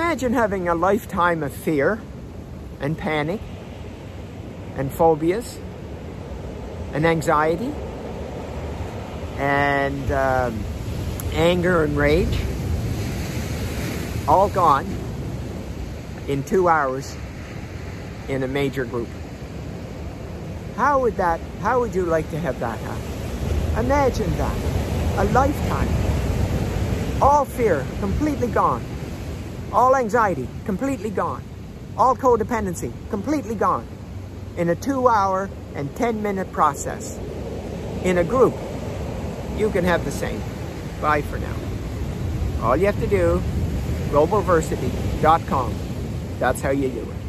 Imagine having a lifetime of fear and panic and phobias and anxiety and um, anger and rage all gone in two hours in a major group. How would that, how would you like to have that happen? Imagine that, a lifetime. All fear completely gone. All anxiety completely gone. All codependency completely gone in a two hour and 10 minute process. In a group, you can have the same. Bye for now. All you have to do, globalversity.com. That's how you do it.